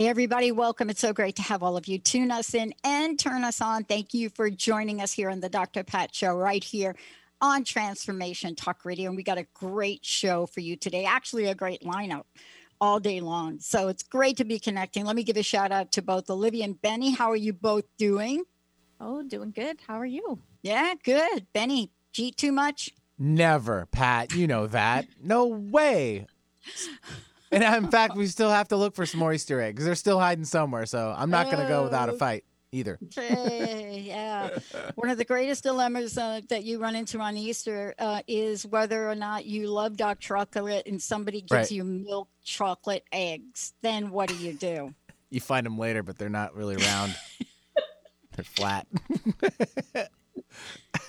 Hey, everybody, welcome. It's so great to have all of you tune us in and turn us on. Thank you for joining us here on the Dr. Pat Show, right here on Transformation Talk Radio. And we got a great show for you today, actually, a great lineup all day long. So it's great to be connecting. Let me give a shout out to both Olivia and Benny. How are you both doing? Oh, doing good. How are you? Yeah, good. Benny, cheat too much? Never, Pat. You know that. No way. And in fact, we still have to look for some more Easter eggs. They're still hiding somewhere, so I'm not going to go without a fight either. Yeah. One of the greatest dilemmas uh, that you run into on Easter uh, is whether or not you love dark chocolate and somebody gives Right. you milk chocolate eggs. Then what do you do? You find them later, but they're not really round. they're flat.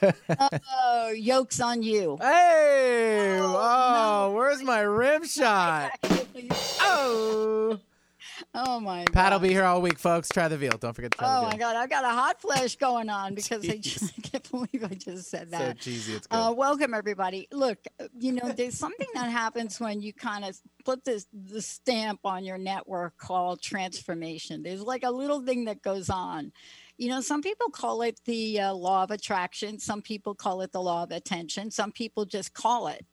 Oh, yolks on you. Hey! Oh, Oh, no. where's my rim shot? Oh! Oh my god. Pat will be here all week, folks. Try the veal. Don't forget to try Oh the my. God, I've got a hot flash going on because I just I can't believe I just said that. So cheesy. It's good. Uh, welcome everybody. Look, you know, there's something that happens when you kind of put this the stamp on your network called transformation. There's like a little thing that goes on. You know, some people call it the uh, law of attraction. Some people call it the law of attention. Some people just call it.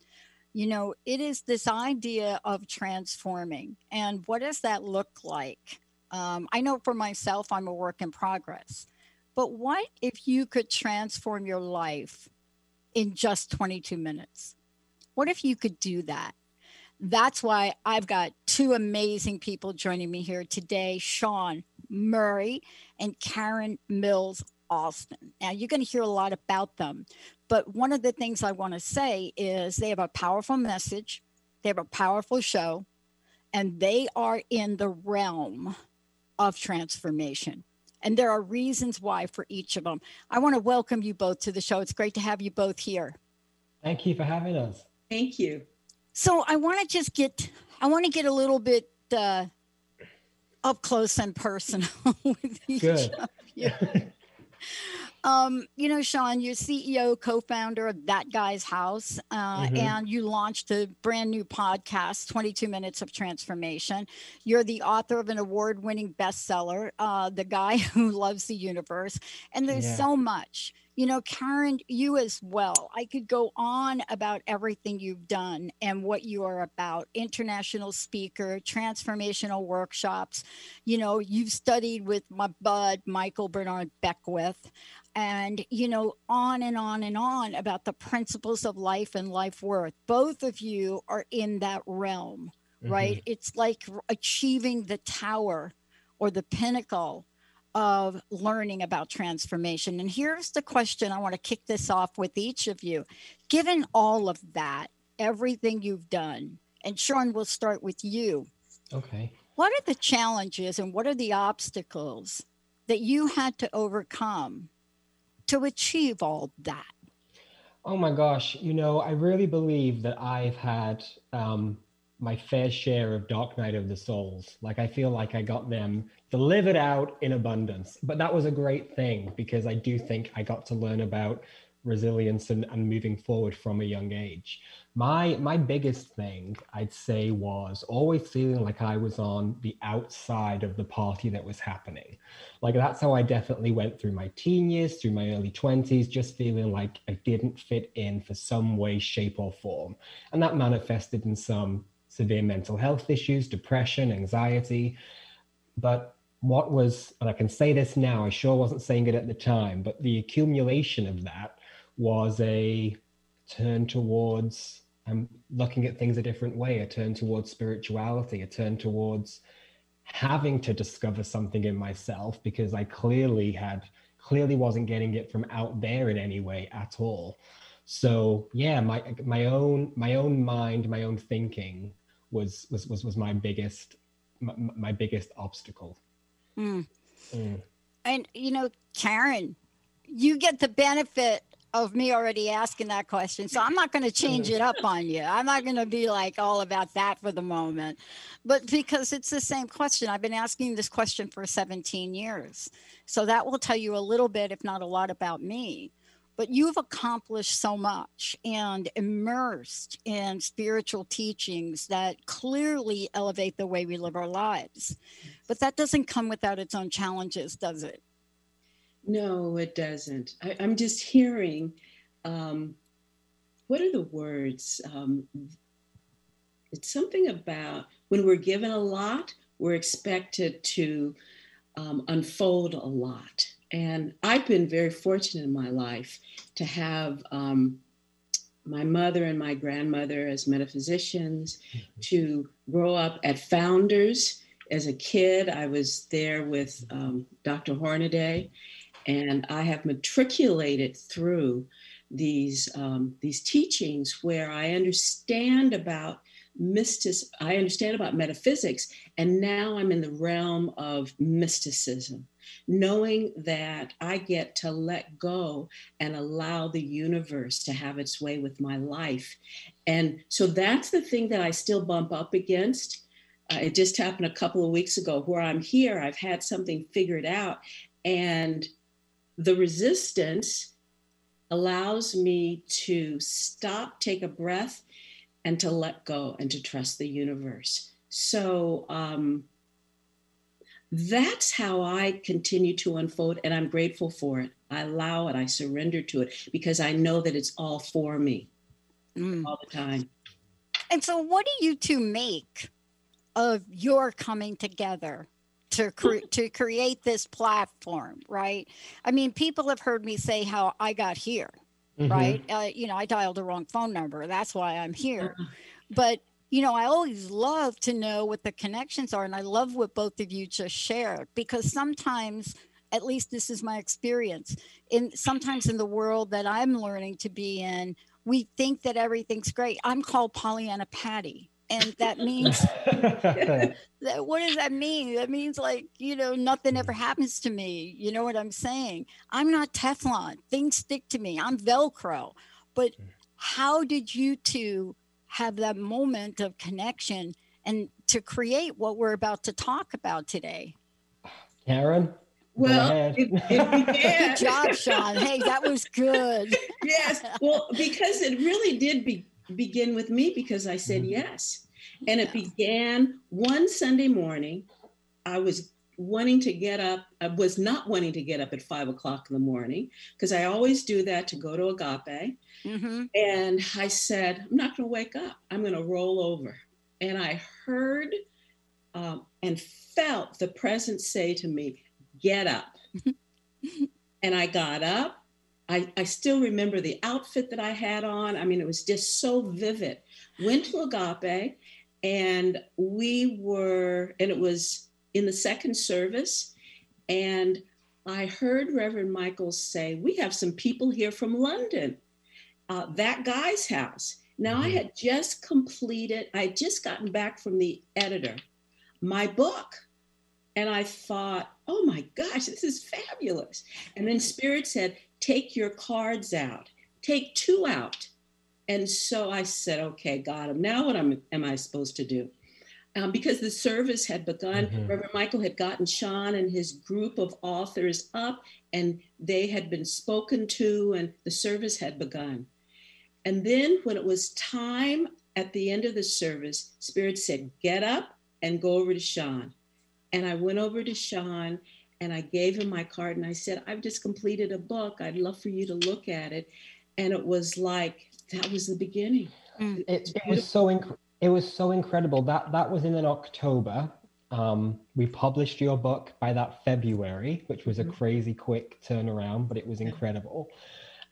You know, it is this idea of transforming. And what does that look like? Um, I know for myself, I'm a work in progress. But what if you could transform your life in just 22 minutes? What if you could do that? That's why I've got two amazing people joining me here today Sean Murray and Karen Mills Alston. Now, you're going to hear a lot about them, but one of the things I want to say is they have a powerful message, they have a powerful show, and they are in the realm of transformation. And there are reasons why for each of them. I want to welcome you both to the show. It's great to have you both here. Thank you for having us. Thank you. So I want to just get, I want to get a little bit uh, up close and personal with each Good. of you. Um, you know, Sean, you're CEO, co-founder of That Guy's House, uh, Mhm. and you launched a brand new podcast, 22 Minutes of Transformation. You're the author of an award-winning bestseller, uh, The Guy Who Loves the Universe, and there's Yeah. so much. You know, Karen, you as well. I could go on about everything you've done and what you are about. International speaker, transformational workshops. You know, you've studied with my bud, Michael Bernard Beckwith and you know on and on and on about the principles of life and life worth both of you are in that realm right mm-hmm. it's like achieving the tower or the pinnacle of learning about transformation and here's the question i want to kick this off with each of you given all of that everything you've done and sean we'll start with you Okay. what are the challenges and what are the obstacles that you had to overcome to achieve all that? Oh my gosh. You know, I really believe that I've had um, my fair share of Dark Night of the Souls. Like, I feel like I got them delivered out in abundance. But that was a great thing because I do think I got to learn about resilience and, and moving forward from a young age. My my biggest thing I'd say was always feeling like I was on the outside of the party that was happening. Like that's how I definitely went through my teen years, through my early 20s, just feeling like I didn't fit in for some way, shape, or form. And that manifested in some severe mental health issues, depression, anxiety. But what was, and I can say this now, I sure wasn't saying it at the time, but the accumulation of that was a turn towards um, looking at things a different way, a turn towards spirituality, a turn towards having to discover something in myself because I clearly had clearly wasn't getting it from out there in any way at all. So yeah, my my own my own mind, my own thinking was was was was my biggest my, my biggest obstacle. Mm. Mm. And you know, Karen, you get the benefit of me already asking that question. So I'm not going to change it up on you. I'm not going to be like all about that for the moment. But because it's the same question, I've been asking this question for 17 years. So that will tell you a little bit, if not a lot, about me. But you've accomplished so much and immersed in spiritual teachings that clearly elevate the way we live our lives. But that doesn't come without its own challenges, does it? No, it doesn't. I, am just hearing um, what are the words? Um, it's something about when we're given a lot, we're expected to um, unfold a lot. And I've been very fortunate in my life to have um, my mother and my grandmother as metaphysicians, mm-hmm. to grow up at Founders. As a kid, I was there with um, Dr. Hornaday, and I have matriculated through these um, these teachings where I understand about mystic I understand about metaphysics and now I'm in the realm of mysticism knowing that I get to let go and allow the universe to have its way with my life and so that's the thing that I still bump up against uh, it just happened a couple of weeks ago where I'm here I've had something figured out and the resistance allows me to stop, take a breath, and to let go and to trust the universe. So um, that's how I continue to unfold, and I'm grateful for it. I allow it, I surrender to it because I know that it's all for me mm. all the time. And so, what do you two make of your coming together? to cre- to create this platform, right? I mean, people have heard me say how I got here, mm-hmm. right? Uh, you know, I dialed the wrong phone number. That's why I'm here. Uh-huh. But you know, I always love to know what the connections are, and I love what both of you just shared because sometimes at least this is my experience in sometimes in the world that i'm learning to be in we think that everything's great. I'm called pollyanna patty and that means that, what does that mean? That means like you know nothing ever happens to me. You know what i'm saying? I'm not teflon. Things stick to me. I'm velcro. But mm. how did you two have that moment of connection and to create what we're about to talk about today karen well, it, it began. good job, Sean. Hey, that was good. yes. Well, because it really did be, begin with me because I said mm-hmm. yes. And it began one Sunday morning. I was wanting to get up, I was not wanting to get up at five o'clock in the morning because I always do that to go to Agape. Mm-hmm. And I said, I'm not going to wake up, I'm going to roll over. And I heard um, and felt the presence say to me, Get up. and I got up I, I still remember the outfit that I had on. I mean, it was just so vivid. Went to Agape, and we were, and it was in the second service. And I heard Reverend Michaels say, We have some people here from London, uh, that guy's house. Now, mm-hmm. I had just completed, I had just gotten back from the editor, my book. And I thought, oh my gosh, this is fabulous. And then Spirit said, take your cards out, take two out. And so I said, okay, got him. Now what am, am I supposed to do? Um, because the service had begun, mm-hmm. Reverend Michael had gotten Sean and his group of authors up, and they had been spoken to, and the service had begun. And then when it was time at the end of the service, Spirit said, Get up and go over to Sean. And I went over to Sean and I gave him my card and I said, I've just completed a book. I'd love for you to look at it. And it was like, that was the beginning. Mm. It, it was so inc- it was so incredible. That that was in an October. Um, we published your book by that February, which was a mm-hmm. crazy quick turnaround, but it was incredible.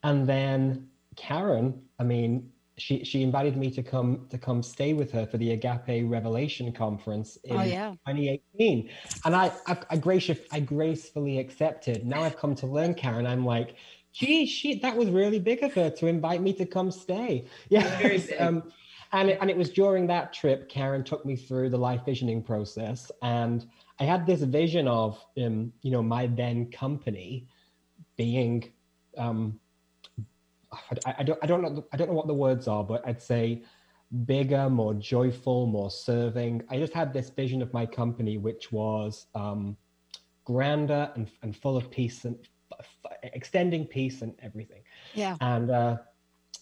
And then Karen, I mean, she she invited me to come to come stay with her for the Agape Revelation Conference in Oh, yeah. 2018, and I I, I, gracious, I gracefully accepted. Now I've come to learn, Karen. I'm like, gee, she that was really big of her to invite me to come stay. Yeah, um, and it, and it was during that trip Karen took me through the life visioning process, and I had this vision of um, you know my then company being um, I, I don't I don't know I don't know what the words are, but I'd say bigger, more joyful, more serving. I just had this vision of my company, which was um, grander and, and full of peace and f- f- extending peace and everything. Yeah. And uh,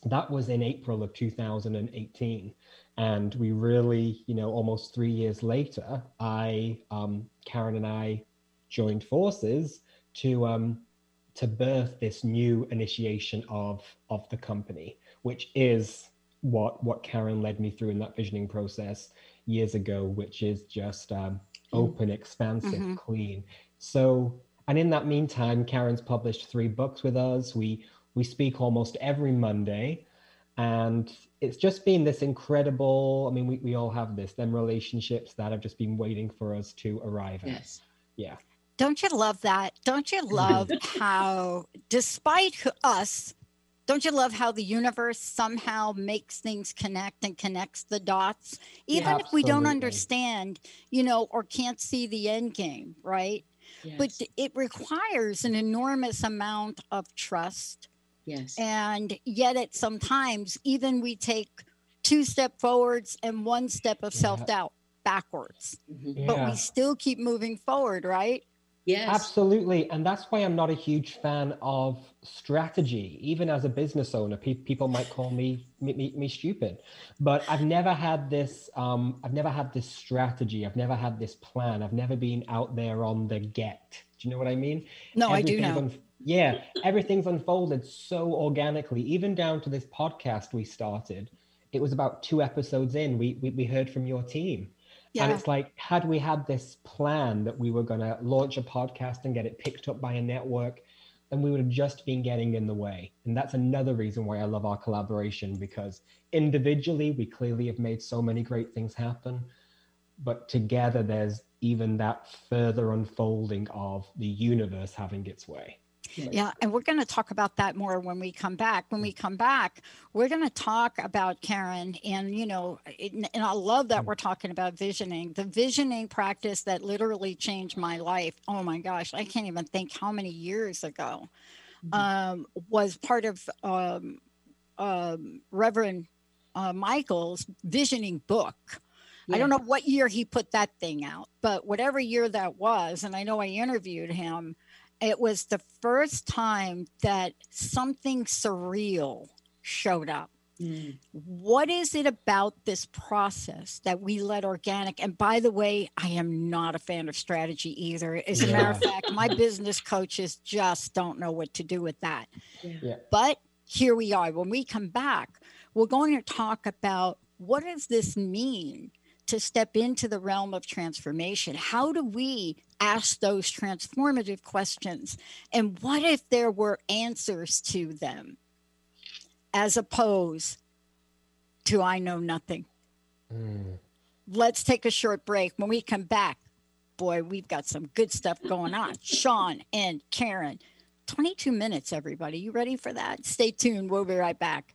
that was in April of 2018. And we really, you know, almost three years later, I, um, Karen and I joined forces to um, to birth this new initiation of of the company, which is what what Karen led me through in that visioning process years ago, which is just um, open, expansive, Mhm. clean. So, and in that meantime, Karen's published three books with us. We we speak almost every Monday, and it's just been this incredible. I mean, we, we all have this them relationships that have just been waiting for us to arrive at. Yes. Yeah. Don't you love that? Don't you love how, despite us, don't you love how the universe somehow makes things connect and connects the dots? Even if we don't understand, you know, or can't see the end game, right? But it requires an enormous amount of trust. Yes. And yet, at sometimes, even we take two step forwards and one step of Yeah. self doubt backwards, Mhm. but we still keep moving forward, right? Yes. Absolutely. And that's why I'm not a huge fan of strategy. Even as a business owner, pe- people might call me, me, me, me stupid, but I've never had this, um, I've never had this strategy. I've never had this plan. I've never been out there on the get. Do you know what I mean? No, I do Everything's know. un- yeah, everything's unfolded so organically, even down to this podcast we started. It was about two episodes in. We, we, we heard from your team. And it's like, had we had this plan that we were going to launch a podcast and get it picked up by a network, then we would have just been getting in the way. And that's another reason why I love our collaboration because individually, we clearly have made so many great things happen. But together, there's even that further unfolding of the universe having its way. Yeah, and we're going to talk about that more when we come back. When we come back, we're going to talk about Karen, and you know, it, and I love that we're talking about visioning, the visioning practice that literally changed my life. Oh my gosh, I can't even think how many years ago um, was part of um, um, Reverend uh, Michael's visioning book. I don't know what year he put that thing out, but whatever year that was, and I know I interviewed him, it was the first time that something surreal showed up. Mm. What is it about this process that we let organic? And by the way, I am not a fan of strategy either. As a matter of fact, my business coaches just don't know what to do with that. Yeah. Yeah. But here we are. When we come back, we're going to talk about what does this mean to step into the realm of transformation? How do we ask those transformative questions? And what if there were answers to them as opposed to I know nothing? Mm. Let's take a short break. When we come back, boy, we've got some good stuff going on. Sean and Karen, 22 minutes, everybody. You ready for that? Stay tuned. We'll be right back.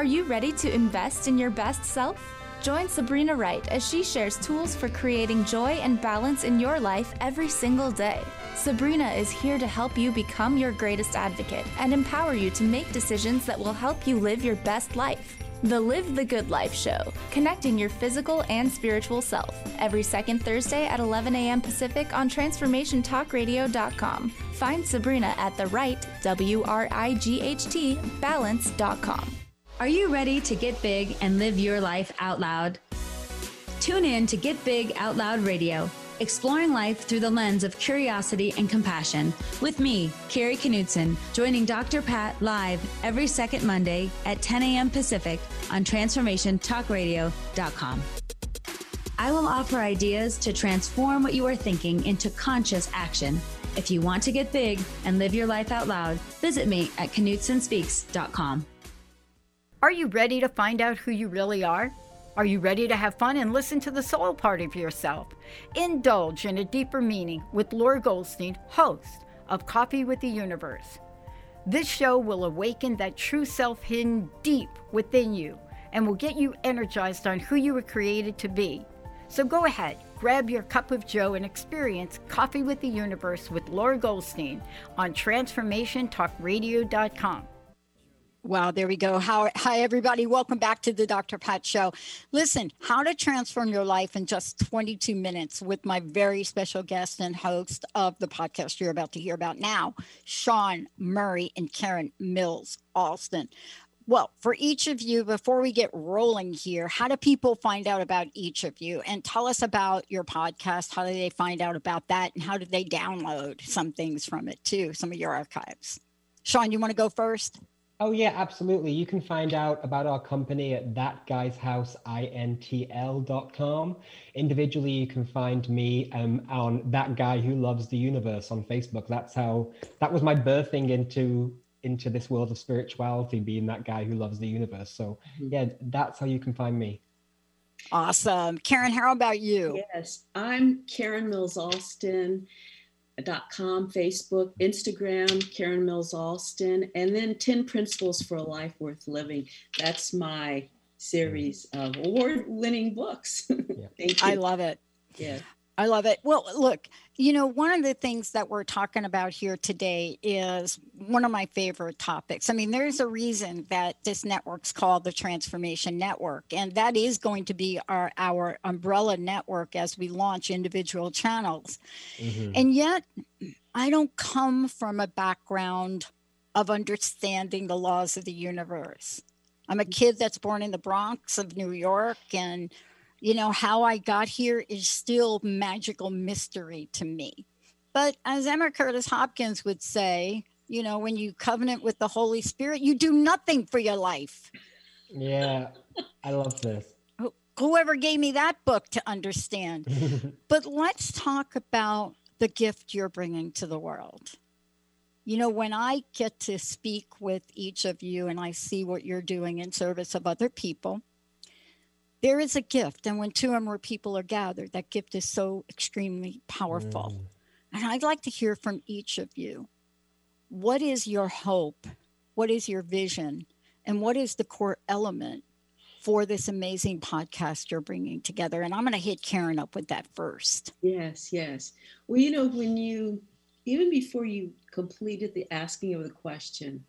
Are you ready to invest in your best self? Join Sabrina Wright as she shares tools for creating joy and balance in your life every single day. Sabrina is here to help you become your greatest advocate and empower you to make decisions that will help you live your best life. The Live the Good Life Show, connecting your physical and spiritual self, every second Thursday at 11 a.m. Pacific on TransformationTalkRadio.com. Find Sabrina at the right, W R I G H T, balance.com. Are you ready to get big and live your life out loud? Tune in to Get Big Out Loud Radio, exploring life through the lens of curiosity and compassion, with me, Carrie Knudsen, joining Dr. Pat live every second Monday at 10 a.m. Pacific on TransformationTalkRadio.com. I will offer ideas to transform what you are thinking into conscious action. If you want to get big and live your life out loud, visit me at KnudsenSpeaks.com. Are you ready to find out who you really are? Are you ready to have fun and listen to the soul part of yourself? Indulge in a deeper meaning with Laura Goldstein, host of Coffee with the Universe. This show will awaken that true self hidden deep within you and will get you energized on who you were created to be. So go ahead, grab your cup of joe and experience Coffee with the Universe with Laura Goldstein on transformationtalkradio.com. Wow, there we go. How, hi, everybody. Welcome back to the Dr. Pat Show. Listen, how to transform your life in just 22 minutes with my very special guest and host of the podcast you're about to hear about now, Sean Murray and Karen Mills Alston. Well, for each of you, before we get rolling here, how do people find out about each of you? And tell us about your podcast. How do they find out about that? And how do they download some things from it too, some of your archives? Sean, you want to go first? Oh yeah, absolutely. You can find out about our company at thatguysHouseINTL.com. Individually, you can find me um, on That Guy Who Loves the Universe on Facebook. That's how that was my birthing into into this world of spirituality, being that guy who loves the universe. So Mhm. yeah, that's how you can find me. Awesome. Karen, how about you? Yes, I'm Karen Mills Alston. Dot com, Facebook, Instagram, Karen Mills Alston, and then 10 Principles for a Life Worth Living. That's my series of award winning books. Thank you. I love it. yeah. I love it. Well, look, you know, one of the things that we're talking about here today is one of my favorite topics. I mean, there's a reason that this network's called the Transformation Network, and that is going to be our, our umbrella network as we launch individual channels. Mhm. And yet, I don't come from a background of understanding the laws of the universe. I'm a kid that's born in the Bronx of New York, and you know, how I got here is still magical mystery to me. But as Emma Curtis Hopkins would say, you know, when you covenant with the Holy Spirit, you do nothing for your life. Yeah, I love this. Whoever gave me that book to understand. But let's talk about the gift you're bringing to the world. You know, when I get to speak with each of you and I see what you're doing in service of other people, there is a gift. And when two or more people are gathered, that gift is so extremely powerful. Mm. And I'd like to hear from each of you. What is your hope? What is your vision? And what is the core element for this amazing podcast you're bringing together? And I'm going to hit Karen up with that first. Yes, yes. Well, you know, when you, even before you completed the asking of the question,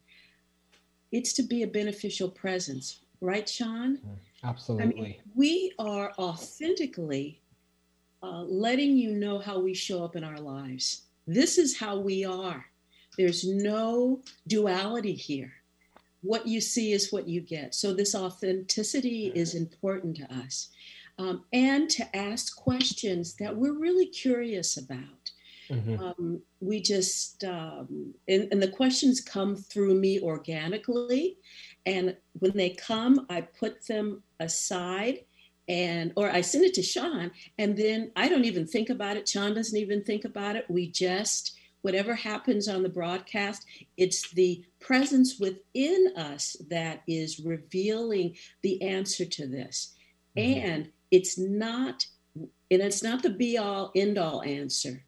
it's to be a beneficial presence, right, Sean? I Absolutely. I mean, we are authentically uh, letting you know how we show up in our lives. This is how we are. There's no duality here. What you see is what you get. So, this authenticity is important to us. Um, and to ask questions that we're really curious about. Mhm. Um, we just, um, and, and the questions come through me organically. And when they come, I put them aside and or I send it to Sean and then I don't even think about it. Sean doesn't even think about it. We just whatever happens on the broadcast, it's the presence within us that is revealing the answer to this. Mm-hmm. And it's not and it's not the be all end all answer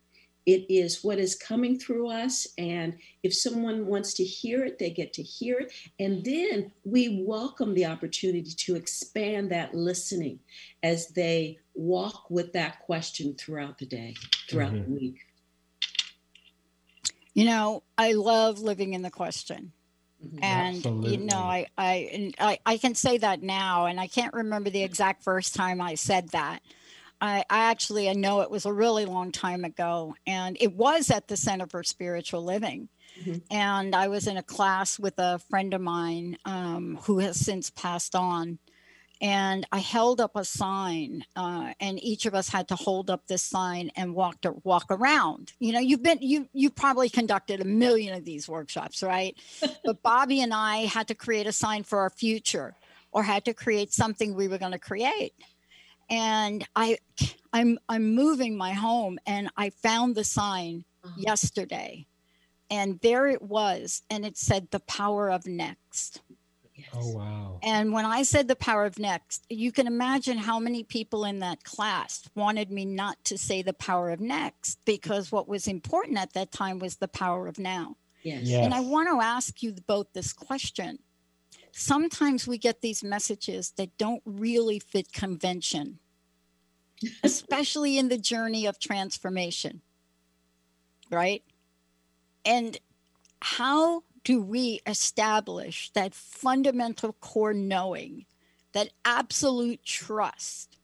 it is what is coming through us and if someone wants to hear it they get to hear it and then we welcome the opportunity to expand that listening as they walk with that question throughout the day throughout mm-hmm. the week you know i love living in the question mm-hmm. and Absolutely. you know I, I i i can say that now and i can't remember the exact first time i said that I, I actually I know it was a really long time ago, and it was at the Center for Spiritual Living. Mm-hmm. And I was in a class with a friend of mine um, who has since passed on. And I held up a sign, uh, and each of us had to hold up this sign and walk to, walk around. You know, you've been you you probably conducted a million of these workshops, right? but Bobby and I had to create a sign for our future, or had to create something we were going to create and I I'm I'm moving my home and I found the sign uh-huh. yesterday. And there it was and it said the power of next. Oh wow. And when I said the power of next, you can imagine how many people in that class wanted me not to say the power of next because what was important at that time was the power of now. Yes. yes. And I want to ask you both this question sometimes we get these messages that don't really fit convention, especially in the journey of transformation. Right? And how do we establish that fundamental core knowing, that absolute trust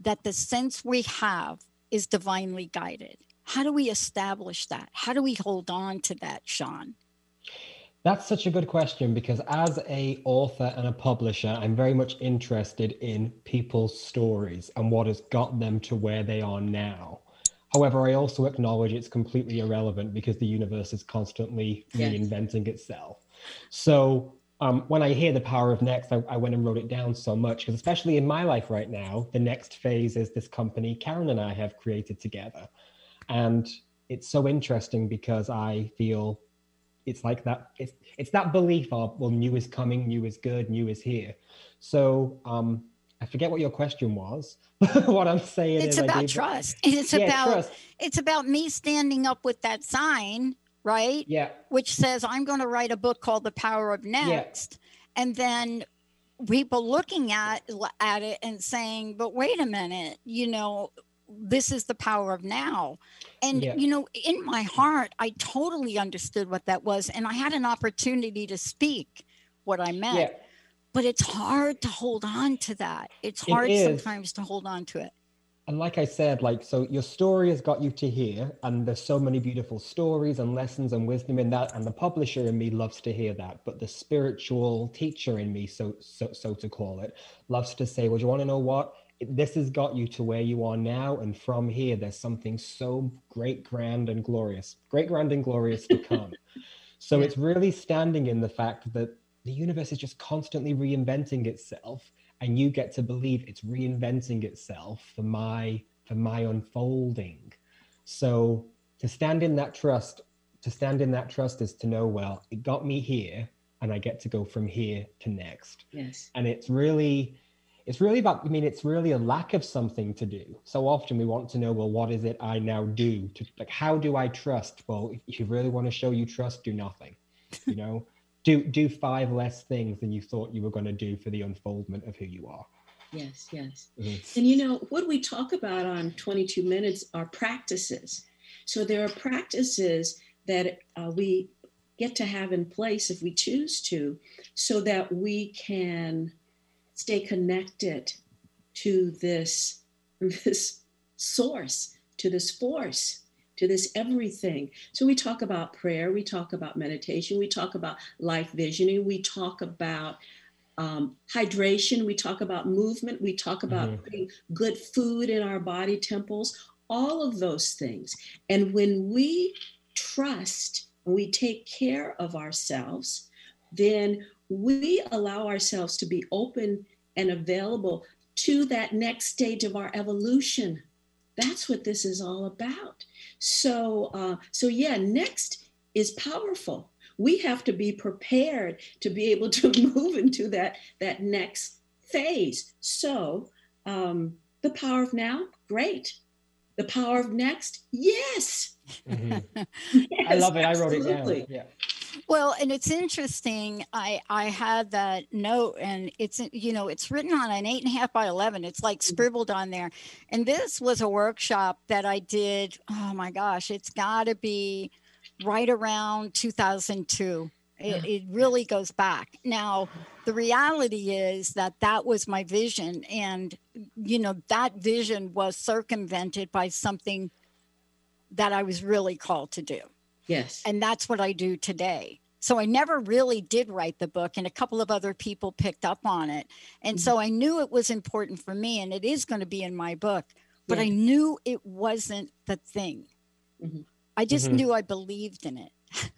that the sense we have is divinely guided? How do we establish that? How do we hold on to that, Sean? That's such a good question because as a author and a publisher, I'm very much interested in people's stories and what has got them to where they are now. However, I also acknowledge it's completely irrelevant because the universe is constantly yes. reinventing itself. So um, when I hear the power of next, I, I went and wrote it down so much because, especially in my life right now, the next phase is this company Karen and I have created together. And it's so interesting because I feel it's like that it's it's that belief of well new is coming new is good new is here. So um i forget what your question was what i'm saying it's about trust. It's yeah, about trust. it's about me standing up with that sign right? Yeah. Which says i'm going to write a book called the power of next. Yeah. and then people looking at at it and saying but wait a minute you know this is the power of now. And, yeah. you know, in my heart, I totally understood what that was. And I had an opportunity to speak what I meant. Yeah. But it's hard to hold on to that. It's hard it sometimes to hold on to it. And like I said, like, so your story has got you to here, and there's so many beautiful stories and lessons and wisdom in that. And the publisher in me loves to hear that. But the spiritual teacher in me, so, so, so to call it, loves to say, well, you want to know what? This has got you to where you are now and from here there's something so great grand and glorious great grand and glorious to come. So it's really standing in the fact that the universe is just constantly reinventing itself and you get to believe it's reinventing itself for my for my unfolding. So to stand in that trust to stand in that trust is to know well it got me here and i get to go from here to next. Yes. And it's really it's really about i mean it's really a lack of something to do. So often we want to know well what is it i now do to like how do i trust? Well if you really want to show you trust do nothing you know? Do do five less things than you thought you were going to do for the unfoldment of who you are. Yes yes. Mm-hmm. and you know what we talk about on 22 minutes are practices. So there are practices that uh, we get to have in place if we choose to so that we can stay connected to this this source to this force to this everything so we talk about prayer we talk about meditation we talk about life visioning we talk about um, hydration we talk about movement we talk about mm-hmm. putting good food in our body temples all of those things and when we trust we take care of ourselves then we allow ourselves to be open and available to that next stage of our evolution. That's what this is all about. So, uh, so yeah, next is powerful. We have to be prepared to be able to move into that that next phase. So, um, the power of now, great. The power of next, yes. Mhm. Yes, I love it. I wrote it down. Yeah. Well, and it's interesting. I I had that note, and it's you know it's written on an eight and a half by eleven. It's like mm-hmm. scribbled on there. And this was a workshop that I did. Oh my gosh, it's got to be right around 2002. It, it really goes back. Now, the reality is that that was my vision, and you know that vision was circumvented by something that I was really called to do. Yes. And that's what I do today. So I never really did write the book, and a couple of other people picked up on it. And so I knew it was important for me, and it is going to be in my book, but I knew it wasn't the thing. Mhm. I just Mhm. knew I believed in it.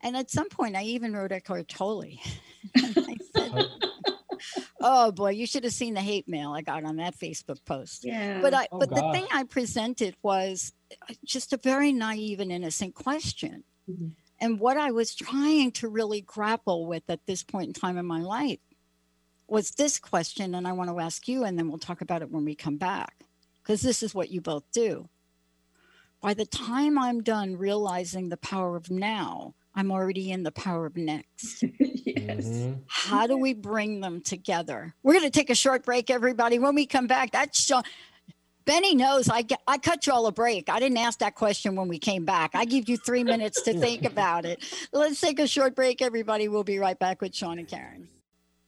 and at some point, I even wrote Eckhart Tolle. I said, oh boy, you should have seen the hate mail I got on that Facebook post Yeah. but I Oh, but the thing. I presented was uh, just a very naive and innocent question. Mhm. And what I was trying to really grapple with at this point in time in my life was this question and I want to ask you and then we'll talk about it when we come back because this is what you both do. By the time I'm done realizing the power of now, I'm already in the power of next. yes. Mhm. How do we bring them together? We're going to take a short break, everybody. When we come back, that's Sean. Benny knows I get, I cut you all a break. I didn't ask that question when we came back. I give you three minutes to think about it. Let's take a short break, everybody. We'll be right back with Sean and Karen.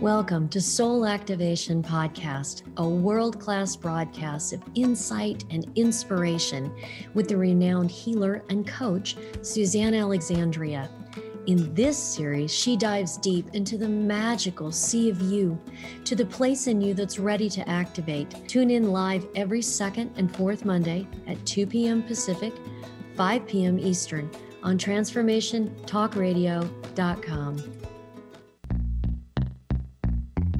Welcome to Soul Activation Podcast, a world class broadcast of insight and inspiration with the renowned healer and coach, Suzanne Alexandria. In this series, she dives deep into the magical sea of you, to the place in you that's ready to activate. Tune in live every second and fourth Monday at 2 p.m. Pacific, 5 p.m. Eastern on TransformationTalkRadio.com.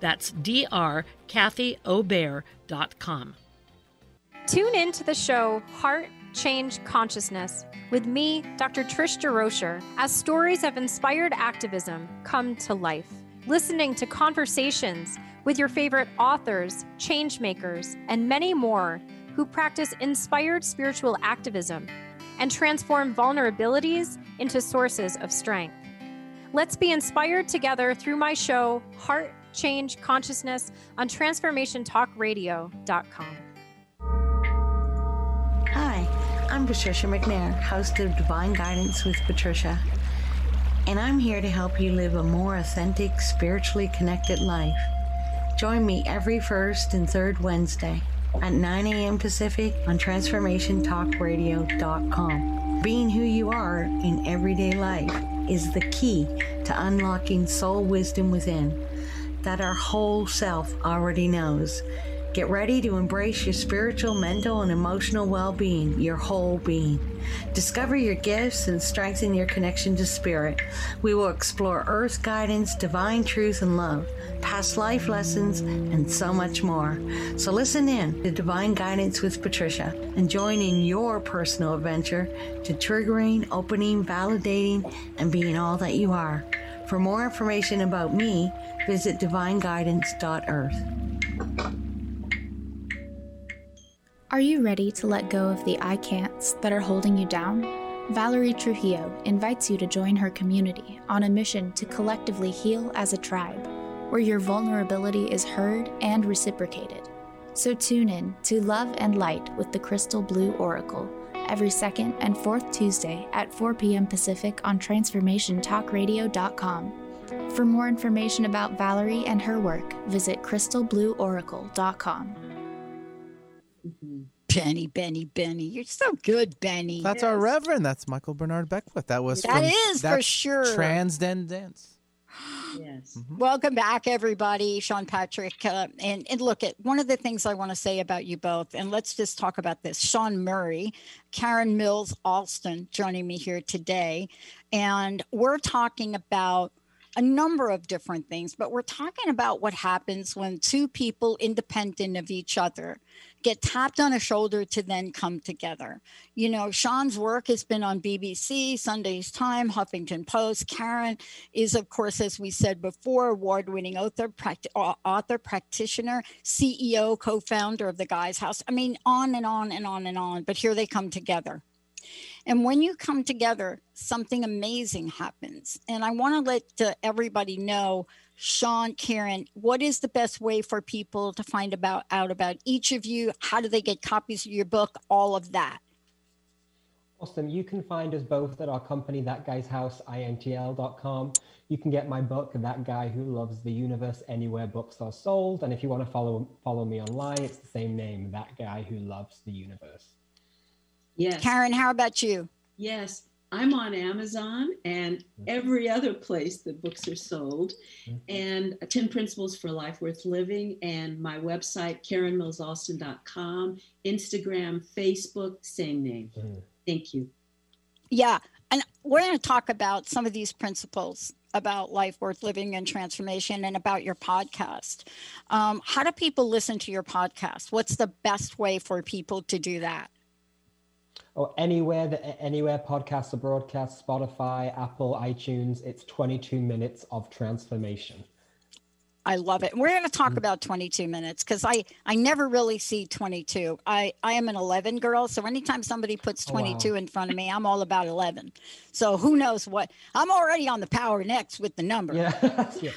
That's drkathyobear.com. Tune in to the show Heart Change Consciousness with me, Dr. Trish DeRocher, as stories of inspired activism come to life. Listening to conversations with your favorite authors, change makers, and many more who practice inspired spiritual activism and transform vulnerabilities into sources of strength. Let's be inspired together through my show, Heart Change Consciousness, on TransformationTalkRadio.com. Hi, I'm Patricia McNair, host of Divine Guidance with Patricia, and I'm here to help you live a more authentic, spiritually connected life. Join me every first and third Wednesday at 9 a.m. Pacific on TransformationTalkRadio.com. Being who you are in everyday life is the key to unlocking soul wisdom within that our whole self already knows. Get ready to embrace your spiritual, mental, and emotional well being, your whole being. Discover your gifts and strengthen your connection to spirit. We will explore earth guidance, divine truth and love, past life lessons, and so much more. So listen in to Divine Guidance with Patricia and join in your personal adventure to triggering, opening, validating, and being all that you are. For more information about me, visit divineguidance.earth. Are you ready to let go of the I can'ts that are holding you down? Valerie Trujillo invites you to join her community on a mission to collectively heal as a tribe, where your vulnerability is heard and reciprocated. So tune in to Love and Light with the Crystal Blue Oracle every second and fourth Tuesday at 4 p.m. Pacific on TransformationTalkRadio.com. For more information about Valerie and her work, visit crystalblueoracle.com. Benny, Benny, Benny. You're so good, Benny. That's our Reverend. That's Michael Bernard Beckwith. That was That from, is for that's sure. Transcendence. Yes. Welcome back, everybody. Sean Patrick. Uh, and, and look at one of the things I want to say about you both, and let's just talk about this. Sean Murray, Karen Mills Alston joining me here today. And we're talking about a number of different things, but we're talking about what happens when two people independent of each other get tapped on a shoulder to then come together. You know, Sean's work has been on BBC, Sunday Times, Huffington Post. Karen is, of course, as we said before, award-winning author, pract- author, practitioner, CEO, co-founder of the Guys House. I mean, on and on and on and on. But here they come together. And when you come together, something amazing happens. And I want to let everybody know, Sean, Karen, what is the best way for people to find about out about each of you? How do they get copies of your book? All of that. Awesome. You can find us both at our company, That Guy's House, intl.com. You can get my book, That Guy Who Loves the Universe, anywhere books are sold. And if you want to follow follow me online, it's the same name, That Guy Who Loves the Universe. Yes. Karen, how about you? Yes. I'm on Amazon and every other place that books are sold. And 10 Principles for Life Worth Living and my website, KarenMillsAlston.com, Instagram, Facebook, same name. Thank you. Yeah. And we're going to talk about some of these principles about life worth living and transformation and about your podcast. Um, how do people listen to your podcast? What's the best way for people to do that? Or anywhere that anywhere podcasts are broadcast, Spotify, Apple, iTunes, it's 22 minutes of transformation. I love it. We're going to talk mm. about 22 minutes because I I never really see 22. I I am an 11 girl, so anytime somebody puts Oh, wow. 22 in front of me, I'm all about 11. So who knows what? I'm already on the power next with the number. Yeah. yeah.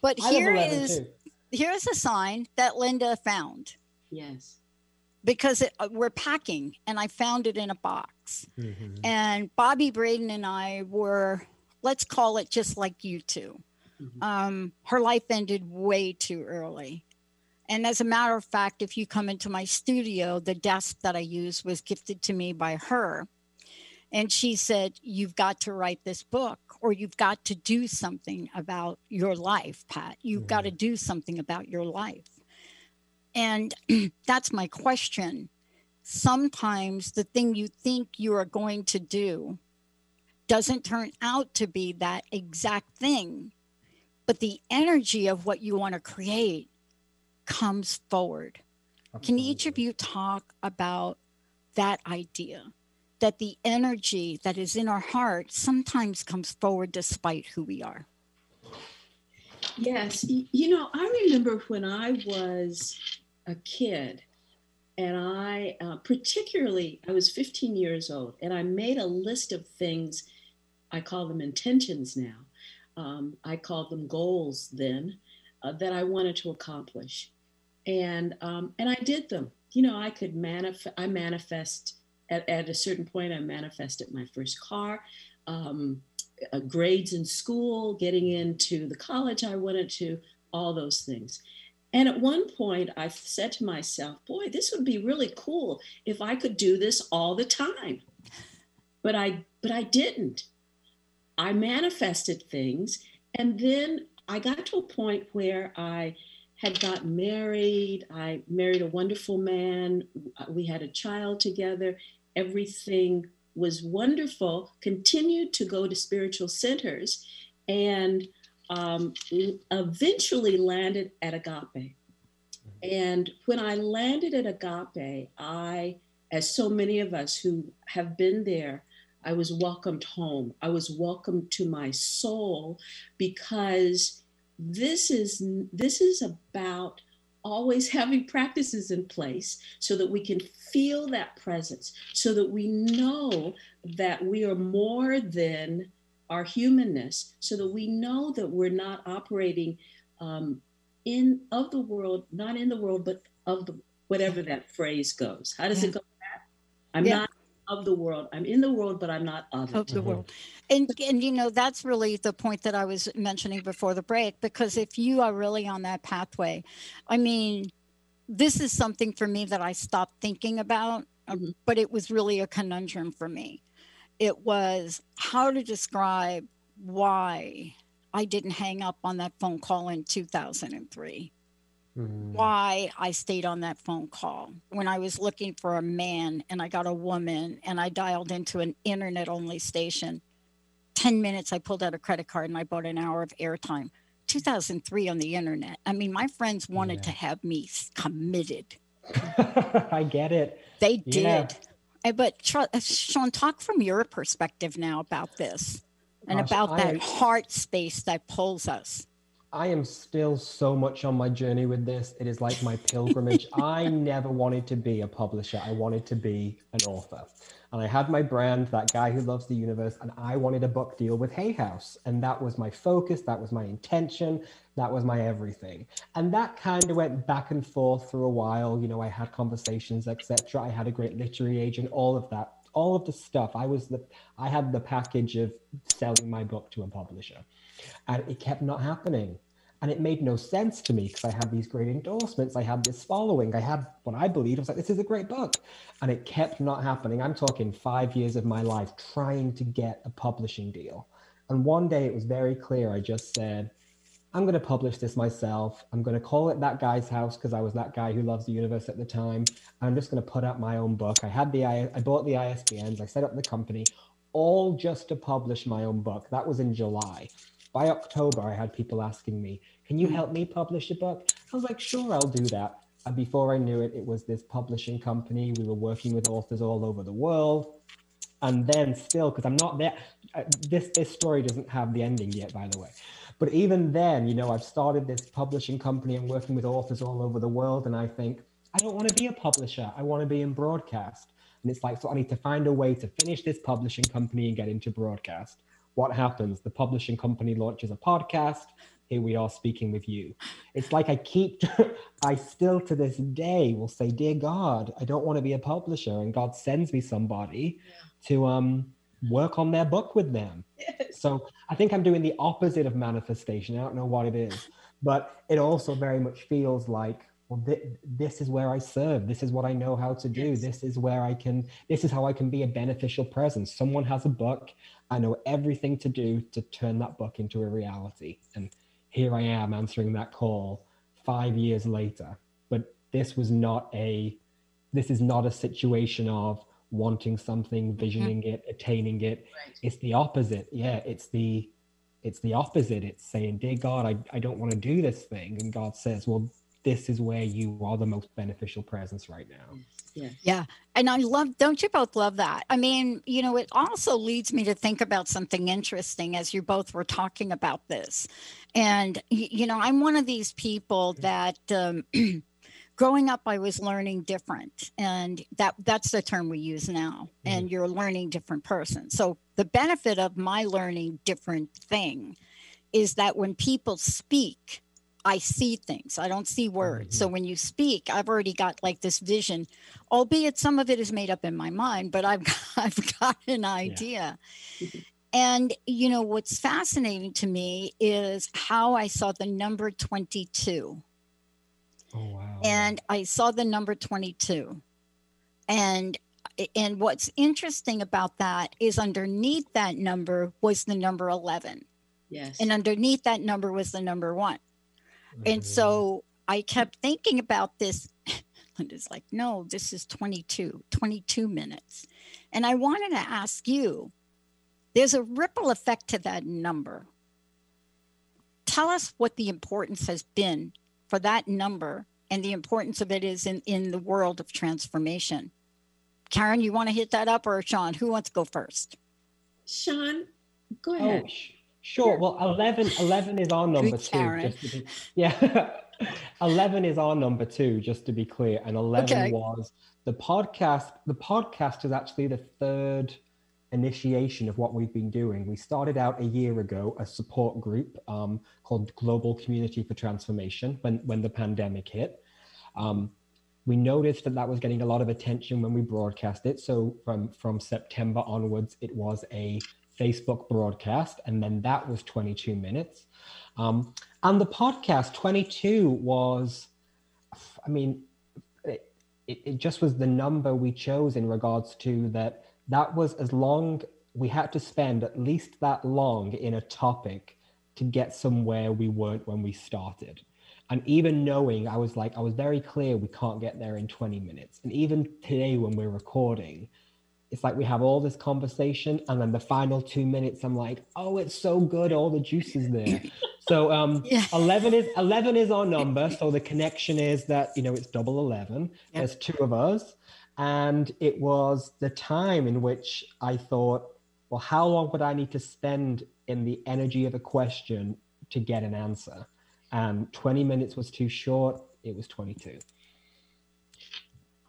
But I love here 11 is too. here's a sign that Linda found Yes. Because it, uh, we're packing and I found it in a box. Mm-hmm. And Bobby Braden and I were, let's call it just like you 2 Um, her life ended way too early. And as a matter of fact, if you come into my studio, the desk that I use was gifted to me by her. And she said, You've got to write this book, or you've got to do something about your life, Pat. You've got to do something about your life. And that's my question. Sometimes the thing you think you are going to do doesn't turn out to be that exact thing, but the energy of what you want to create comes forward. Can each of you talk about that idea? That the energy that is in our heart sometimes comes forward despite who we are. Yes. You know, I remember when I was a kid, and I, uh, particularly, I was 15 years old, and I made a list of things. I call them intentions now. Um, I called them goals then uh, that I wanted to accomplish, and um, and I did them. You know, I could manifest. I manifest at, at a certain point. I manifested my first car. Um, uh, grades in school, getting into the college I wanted to, all those things. And at one point, I said to myself, boy, this would be really cool if I could do this all the time. But I, but I didn't. I manifested things. And then I got to a point where I had gotten married. I married a wonderful man. We had a child together. Everything was wonderful, continued to go to spiritual centers, and um, eventually landed at Agape. And when I landed at Agape, I, as so many of us who have been there, I was welcomed home. I was welcomed to my soul because this is this is about always having practices in place so that we can feel that presence, so that we know that we are more than our humanness, so that we know that we're not operating um, in of the world, not in the world, but of the whatever that phrase goes. How does yeah. it go? I'm yeah. not of the world. I'm in the world, but I'm not of, of the world. And and you know that's really the point that I was mentioning before the break because if you are really on that pathway, I mean, this is something for me that I stopped thinking about, um, mm-hmm. but it was really a conundrum for me. It was how to describe why I didn't hang up on that phone call in 2003 mm. why I stayed on that phone call when I was looking for a man and I got a woman and I dialed into an internet only station. 10 minutes, I pulled out a credit card and I bought an hour of airtime. 2003 on the internet. I mean, my friends wanted yeah. to have me committed. I get it. They did. Yeah. But uh, Sean, talk from your perspective now about this and Gosh, about that I, heart space that pulls us. I am still so much on my journey with this. It is like my pilgrimage. I never wanted to be a publisher. I wanted to be an author. And I had my brand, that guy who loves the universe, and I wanted a book deal with Hay House. And that was my focus, that was my intention, that was my everything. And that kind of went back and forth for a while. You know, I had conversations, etc. I had a great literary agent, all of that, all of the stuff. I was the I had the package of selling my book to a publisher and it kept not happening. And it made no sense to me because I had these great endorsements. I had this following. I had what I believed. I was like, this is a great book. And it kept not happening. I'm talking five years of my life trying to get a publishing deal. And one day it was very clear. I just said, I'm going to publish this myself. I'm going to call it That Guy's House because I was that guy who loves the universe at the time. I'm just going to put out my own book. I had the I bought the ISBNs. I set up the company, all just to publish my own book. That was in July by October, I had people asking me, Can you help me publish a book? I was like, Sure, I'll do that. And before I knew it, it was this publishing company. We were working with authors all over the world. And then, still, because I'm not there, uh, this, this story doesn't have the ending yet, by the way. But even then, you know, I've started this publishing company and working with authors all over the world. And I think, I don't want to be a publisher. I want to be in broadcast. And it's like, so I need to find a way to finish this publishing company and get into broadcast what happens? The publishing company launches a podcast. Here we are speaking with you. It's like I keep, I still to this day will say, Dear God, I don't want to be a publisher. And God sends me somebody yeah. to um, work on their book with them. Yes. So I think I'm doing the opposite of manifestation. I don't know what it is, but it also very much feels like well th- this is where i serve this is what i know how to do yes. this is where i can this is how i can be a beneficial presence someone has a book I know everything to do to turn that book into a reality. And here I am answering that call five years later. But this was not a this is not a situation of wanting something, mm-hmm. visioning mm-hmm. it, attaining it. Right. It's the opposite. Yeah, it's the it's the opposite. It's saying, Dear God, I, I don't want to do this thing. And God says, Well, this is where you are the most beneficial presence right now. Yeah. Yeah. And I love, don't you both love that? I mean, you know, it also leads me to think about something interesting as you both were talking about this. And, you know, I'm one of these people that, um, growing up i was learning different and that that's the term we use now and mm-hmm. you're a learning different person so the benefit of my learning different thing is that when people speak I see things. I don't see words. Mm-hmm. So when you speak, I've already got like this vision, albeit some of it is made up in my mind, but I've I've got an idea. Yeah. and you know what's fascinating to me is how I saw the number 22. Oh wow. And I saw the number 22. And and what's interesting about that is underneath that number was the number 11. Yes. And underneath that number was the number 1. And mm-hmm. so I kept thinking about this. Linda's like, no, this is 22, 22 minutes. And I wanted to ask you there's a ripple effect to that number. Tell us what the importance has been for that number and the importance of it is in, in the world of transformation. Karen, you want to hit that up or Sean? Who wants to go first? Sean, go Oh, ahead. sh- sure. Well, 11, 11 is our number two. Be, yeah. 11 is our number two, just to be clear. And 11 Okay. was the podcast. The podcast is actually the third initiation of what we've been doing. We started out a year ago a support group um, called Global Community for Transformation when, when the pandemic hit. Um, we noticed that that was getting a lot of attention when we broadcast it. So from, from September onwards, it was a Facebook broadcast, and then that was 22 minutes. Um, and the podcast 22 was, I mean, it, it, just was the number we chose in regards to that. That was as long, we had to spend at least that long in a topic to get somewhere we weren't when we started. And even knowing, I was like, I was very clear we can't get there in 20 minutes. And even today, when we're recording, it's like we have all this conversation and then the final two minutes i'm like oh it's so good all the juice is there. So um yeah. 11 is 11 is our number so the connection is that you know it's double 11 there's two of us and it was the time in which i thought well how long would i need to spend in the energy of a question to get an answer? And 20 minutes was too short it was 22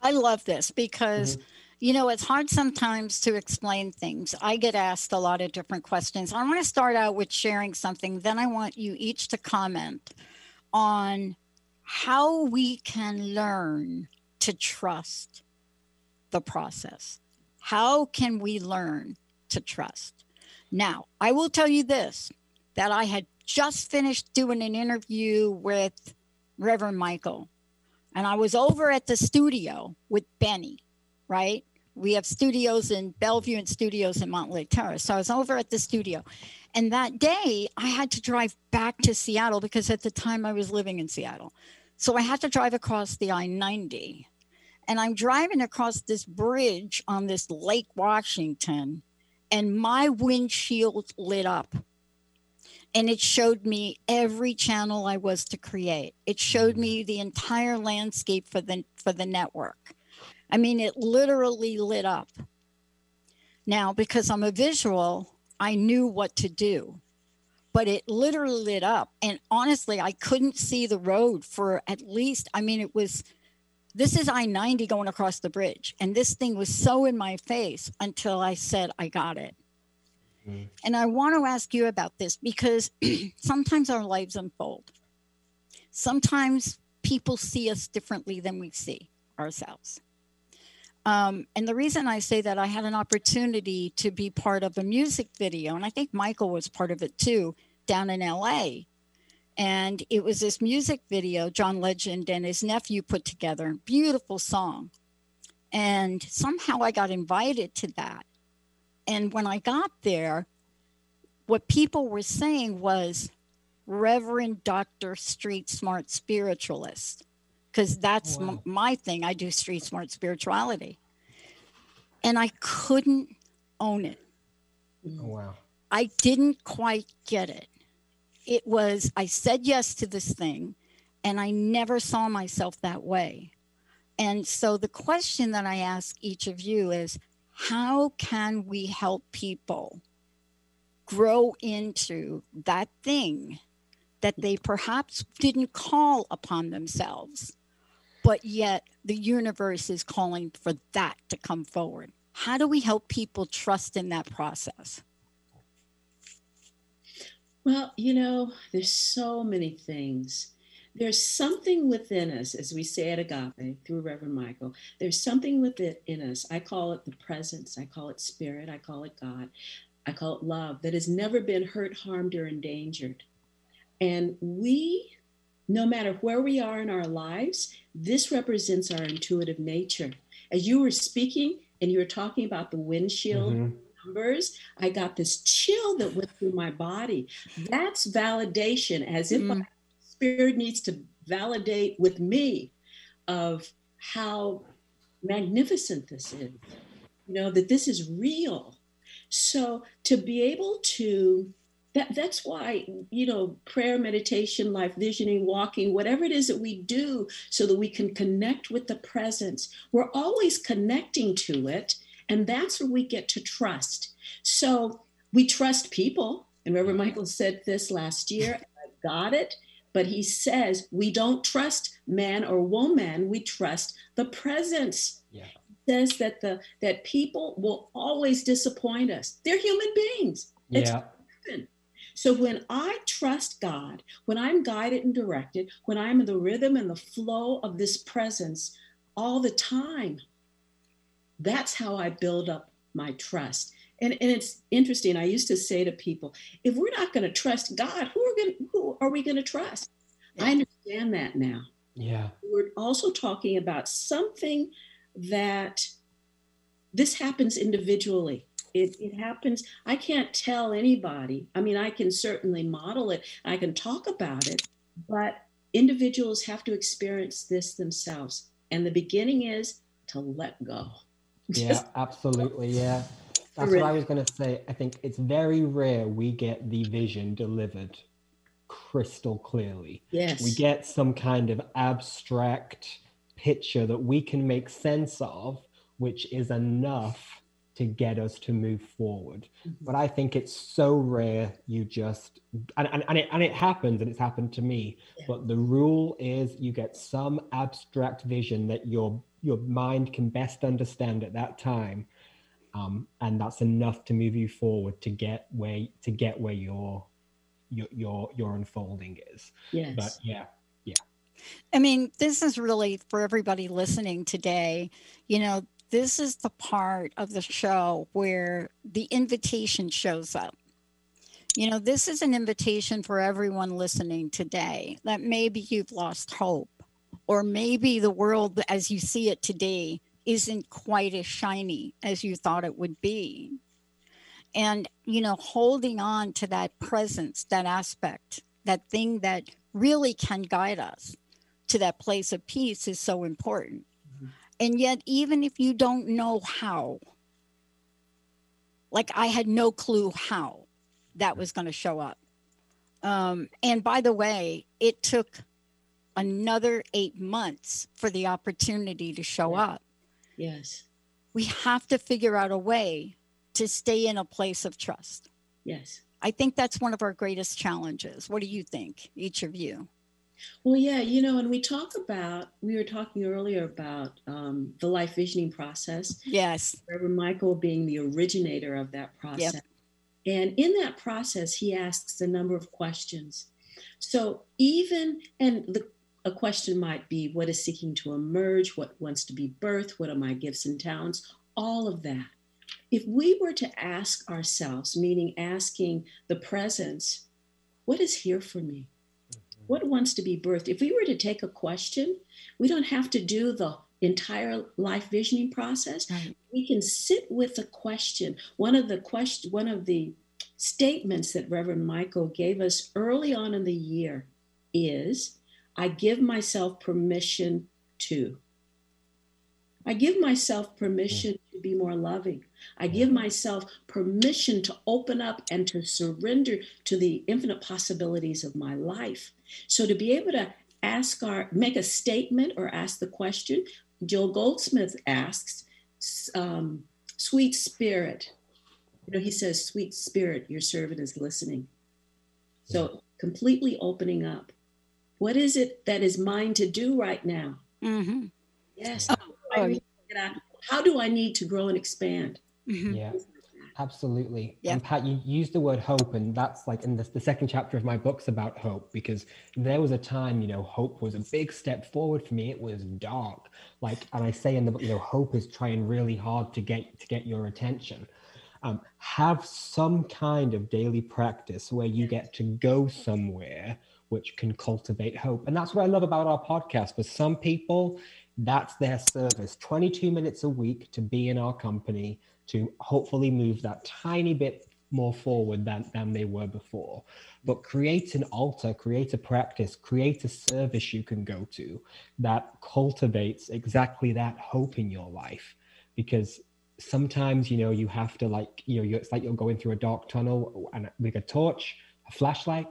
I love this because, Mm-hmm. You know, it's hard sometimes to explain things. I get asked a lot of different questions. I want to start out with sharing something. Then I want you each to comment on how we can learn to trust the process. How can we learn to trust? Now, I will tell you this that I had just finished doing an interview with Reverend Michael and I was over at the studio with Benny, right? We have studios in Bellevue and studios in Mountlake Terrace. So I was over at the studio. And that day I had to drive back to Seattle because at the time I was living in Seattle. So I had to drive across the I 90. And I'm driving across this bridge on this Lake Washington, and my windshield lit up and it showed me every channel I was to create. It showed mm-hmm. me the entire landscape for the for the network. I mean, it literally lit up. Now, because I'm a visual, I knew what to do. But it literally lit up. And honestly, I couldn't see the road for at least, I mean, it was this is I 90 going across the bridge. And this thing was so in my face until I said, I got it. Mm-hmm. And I want to ask you about this because sometimes our lives unfold. Sometimes people see us differently than we see ourselves. Um, and the reason I say that, I had an opportunity to be part of a music video, and I think Michael was part of it too, down in LA. And it was this music video John Legend and his nephew put together. Beautiful song. And somehow I got invited to that. And when I got there, what people were saying was Reverend Dr. Street Smart Spiritualist, because that's m- my thing. I do street smart spirituality. And I couldn't own it. Mm. oh wow I didn't quite get it. It was, I said yes to this thing, and I never saw myself that way. And so the question that I ask each of you is how can we help people grow into that thing that they perhaps didn't call upon themselves, but yet the universe is calling for that to come forward? How do we help people trust in that process? Well, you know, there's so many things. There's something within us, as we say at Agape through Reverend Michael, there's something within in us. I call it the presence, I call it spirit, I call it God, I call it love that has never been hurt, harmed, or endangered. And we, no matter where we are in our lives, this represents our intuitive nature. As you were speaking and you were talking about the windshield Mhm. numbers, I got this chill that went through my body. That's validation, as if my spirit needs to validate with me of how magnificent this is. You know, that this is real. So to be able to that that's why you know prayer meditation life visioning walking whatever it is that we do so that we can connect with the presence we're always connecting to it and that's where we get to trust so we trust people. And Reverend mm-hmm. Michael said this last year. I got it. But he says we don't trust man or woman. We trust the presence. Yeah. He says that the that people will always disappoint us. They're human beings. It's Yeah. So when I trust God, when I'm guided and directed, when I'm in the rhythm and the flow of this presence all the time, that's how I build up my trust. And, and it's interesting. I used to say to people, if we're not going to trust God, who are going who are we going to trust? I understand that now. Yeah. We're also talking about something that this happens individually. It, it happens. I can't tell anybody. I mean, I can certainly model it. I can talk about it, but individuals have to experience this themselves. And the beginning is to let go. Yeah, absolutely. Yeah. That's what I was going to say. I think it's very rare we get the vision delivered crystal clearly. Yes. We get some kind of abstract picture that we can make sense of, which is enough to get us to move forward. But I think it's so rare you just and, and, and it and it happens and it's happened to me. But the rule is you get some abstract vision that your your mind can best understand at that time. Um, and that's enough to move you forward to get where to get where your your your your unfolding is. Yes. But yeah, yeah. I mean, this is really for everybody listening today. You know, this is the part of the show where the invitation shows up. You know, this is an invitation for everyone listening today that maybe you've lost hope, or maybe the world as you see it today isn't quite as shiny as you thought it would be. And, you know, holding on to that presence, that aspect, that thing that really can guide us to that place of peace is so important. And yet, even if you don't know how, like I had no clue how that was going to show up. Um, and by the way, it took another eight months for the opportunity to show up. Yes. We have to figure out a way to stay in a place of trust. Yes. I think that's one of our greatest challenges. What do you think, each of you? Well, yeah, you know, and we talk about, we were talking earlier about um, the life visioning process. Yes. Reverend Michael being the originator of that process. And in that process, he asks a number of questions. So even, and the, a question might be what is seeking to emerge, what wants to be birthed, what are my gifts and talents, all of that. If we were to ask ourselves, meaning asking the presence, what is here for me? What wants to be birthed? If we were to take a question, we don't have to do the entire life visioning process. We can sit with a question. One of the question, one of the statements that Reverend Michael gave us early on in the year is, "I give myself permission to." I give myself permission to be more loving. I give myself permission to open up and to surrender to the infinite possibilities of my life. So to be able to ask our, make a statement or ask the question, Joel Goldsmith asks, um, "Sweet Spirit," you know, he says, "Sweet Spirit, your servant is listening." So completely opening up. What is it that is mine to do right now? Mm-hmm. Yes. How do I need to? How do I need to grow and expand? Yeah, absolutely. And Pat, you used the word hope, and that's like in the, the second chapter of my book's about hope because there was a time, you know, hope was a big step forward for me. It was dark, like, and I say in the book, you know, hope is trying really hard to get to get your attention. Um, have some kind of daily practice where you get to go somewhere which can cultivate hope, and that's what I love about our podcast. For some people, that's their service. 22 minutes a week to be in our company to hopefully move that tiny bit more forward than, than they were before. But create an altar create a practice create a service you can go to that cultivates exactly that hope in your life. Because sometimes you know you have to like you know it's like you're going through a dark tunnel and with a torch a flashlight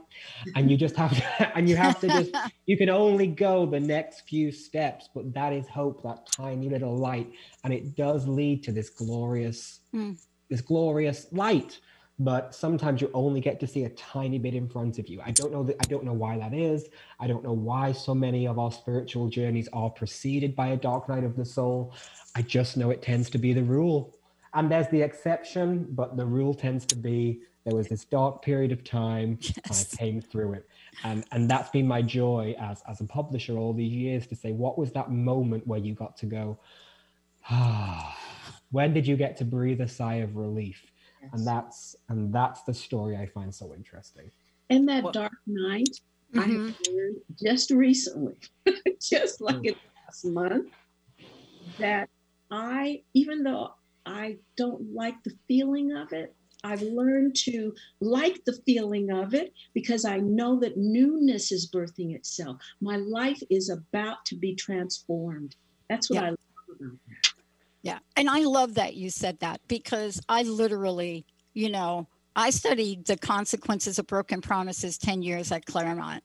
and you just have to and you have to just you can only go the next few steps but that is hope that tiny little light and it does lead to this glorious Mm. this glorious light but sometimes you only get to see a tiny bit in front of you. I don't know that I don't know why that is. I don't know why so many of our spiritual journeys are preceded by a dark night of the soul. I just know it tends to be the rule. And there's the exception, but the rule tends to be there was this dark period of time yes. I came through it. And and that's been my joy as as a publisher all these years to say what was that moment where you got to go ah when did you get to breathe a sigh of relief? Yes. And that's and that's the story I find so interesting. in that well, dark night, mm-hmm. I have learned just recently, just like mm. in last month, that I, even though I don't like the feeling of it, I've learned to like the feeling of it because I know that newness is birthing itself. My life is about to be transformed. That's what yeah. I love about that. Yeah. And I love that you said that because I literally, you know, I studied the consequences of broken promises 10 years at Claremont.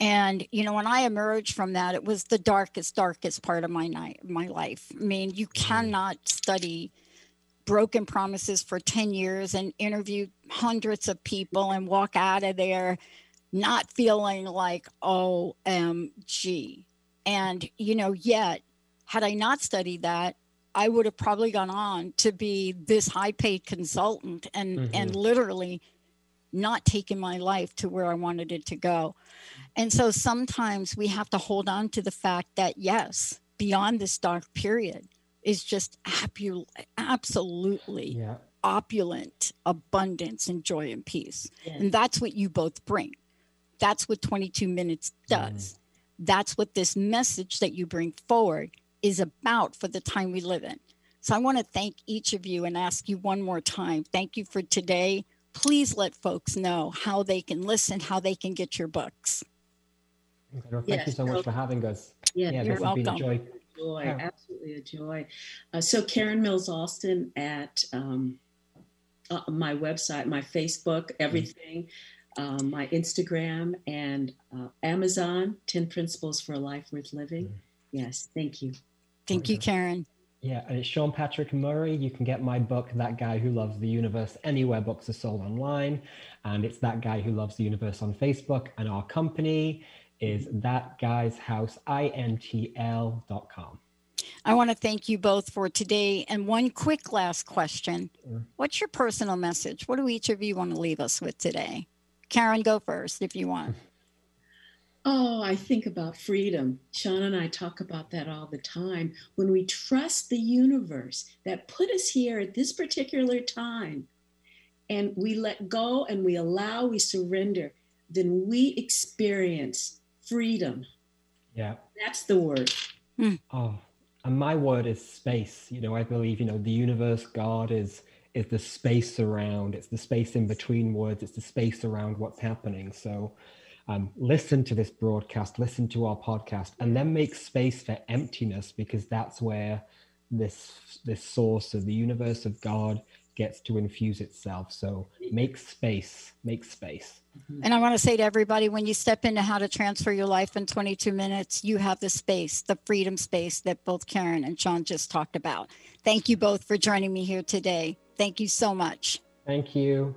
And you know, when I emerged from that, it was the darkest, darkest part of my night, my life. I mean, you cannot study broken promises for 10 years and interview hundreds of people and walk out of there not feeling like OMG. And, you know, yet, had I not studied that, I would have probably gone on to be this high paid consultant and mm-hmm. and literally not taken my life to where I wanted it to go. And so sometimes we have to hold on to the fact that yes, beyond this dark period is just absolutely yeah. opulent abundance and joy and peace. Yes. And that's what you both bring. That's what 22 minutes does. Mm. That's what this message that you bring forward is about for the time we live in. So I want to thank each of you and ask you one more time. Thank you for today. Please let folks know how they can listen, how they can get your books. Thank yes, you so much for having us. Yeah, yeah you're welcome. Been a joy. Joy. Oh. Absolutely a joy. Uh, so Karen Mills Alston at um, uh, my website, my Facebook, everything, mm. um, my Instagram, and uh, Amazon. Ten Principles for a Life Worth Living. Mm. Yes, thank you. Thank you, Karen. Yeah, and it's Sean Patrick Murray. You can get my book, That Guy Who Loves the Universe, anywhere books are sold online. And it's That Guy Who Loves the Universe on Facebook. And our company is That Guy's House, INTL.com. I want to thank you both for today. And one quick last question What's your personal message? What do each of you want to leave us with today? Karen, go first if you want. Oh, I think about freedom. Sean and I talk about that all the time. When we trust the universe that put us here at this particular time, and we let go and we allow, we surrender, then we experience freedom. Yeah. That's the word. Mm. Oh, and my word is space. You know, I believe, you know, the universe, God is is the space around, it's the space in between words, it's the space around what's happening. So um, listen to this broadcast, listen to our podcast, and then make space for emptiness because that's where this this source of the universe of God gets to infuse itself. So make space, make space. And I want to say to everybody when you step into how to transfer your life in 22 minutes, you have the space, the freedom space that both Karen and Sean just talked about. Thank you both for joining me here today. Thank you so much. Thank you.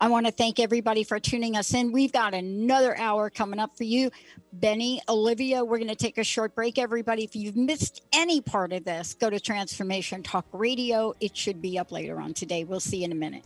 I want to thank everybody for tuning us in. We've got another hour coming up for you. Benny, Olivia, we're going to take a short break. Everybody, if you've missed any part of this, go to Transformation Talk Radio. It should be up later on today. We'll see you in a minute.